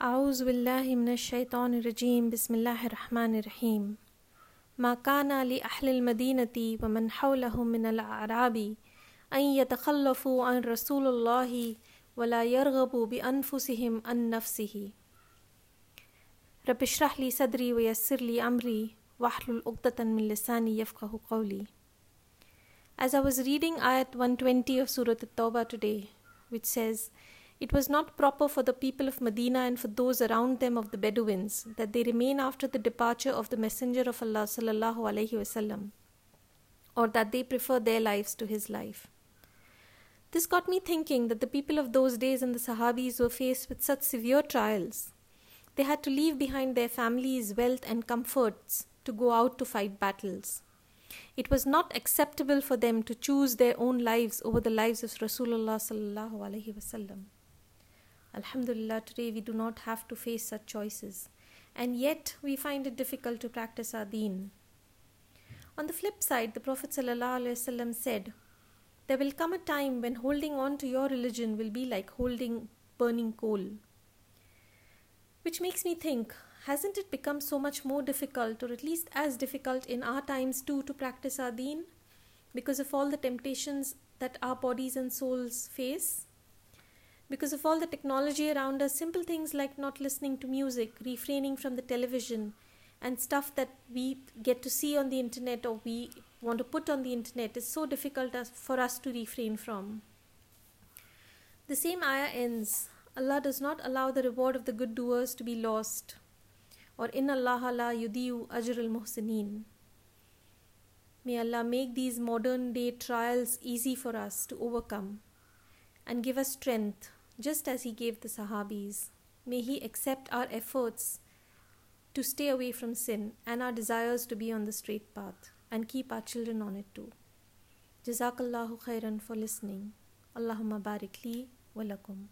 أعوذ بالله من الشيطان الرجيم. بسم الله الرحمن الرحيم. ما كان لأهل المدينة ومن حولهم من الأعراب أن يتخلفوا عن رسول الله ولا يرغبوا بأنفسهم عن نفسه. رب اشرح لي صدري ويسر لي أمري واحلل عقدة من لساني يفقه قولي. As I was reading Ayat 120 of Surah At-Tawbah today, which says, It was not proper for the people of Medina and for those around them of the Bedouins that they remain after the departure of the Messenger of Allah sallallahu alaihi wasallam, or that they prefer their lives to his life. This got me thinking that the people of those days and the Sahabis were faced with such severe trials. They had to leave behind their families, wealth, and comforts to go out to fight battles. It was not acceptable for them to choose their own lives over the lives of Rasulullah sallallahu alaihi wasallam. Alhamdulillah, today we do not have to face such choices, and yet we find it difficult to practice our deen. On the flip side, the Prophet wasallam said, "There will come a time when holding on to your religion will be like holding burning coal." Which makes me think hasn't it become so much more difficult, or at least as difficult in our times too, to practice our deen because of all the temptations that our bodies and souls face? Because of all the technology around us, simple things like not listening to music, refraining from the television, and stuff that we get to see on the internet or we want to put on the internet is so difficult for us to refrain from. The same ayah ends Allah does not allow the reward of the good doers to be lost or in Allah la yudiyu ajr al muhsinin. May Allah make these modern day trials easy for us to overcome and give us strength just as He gave the Sahabis. May He accept our efforts to stay away from sin and our desires to be on the straight path and keep our children on it too. Jazakallahu khairan for listening. Allahumma barik li wa lakum.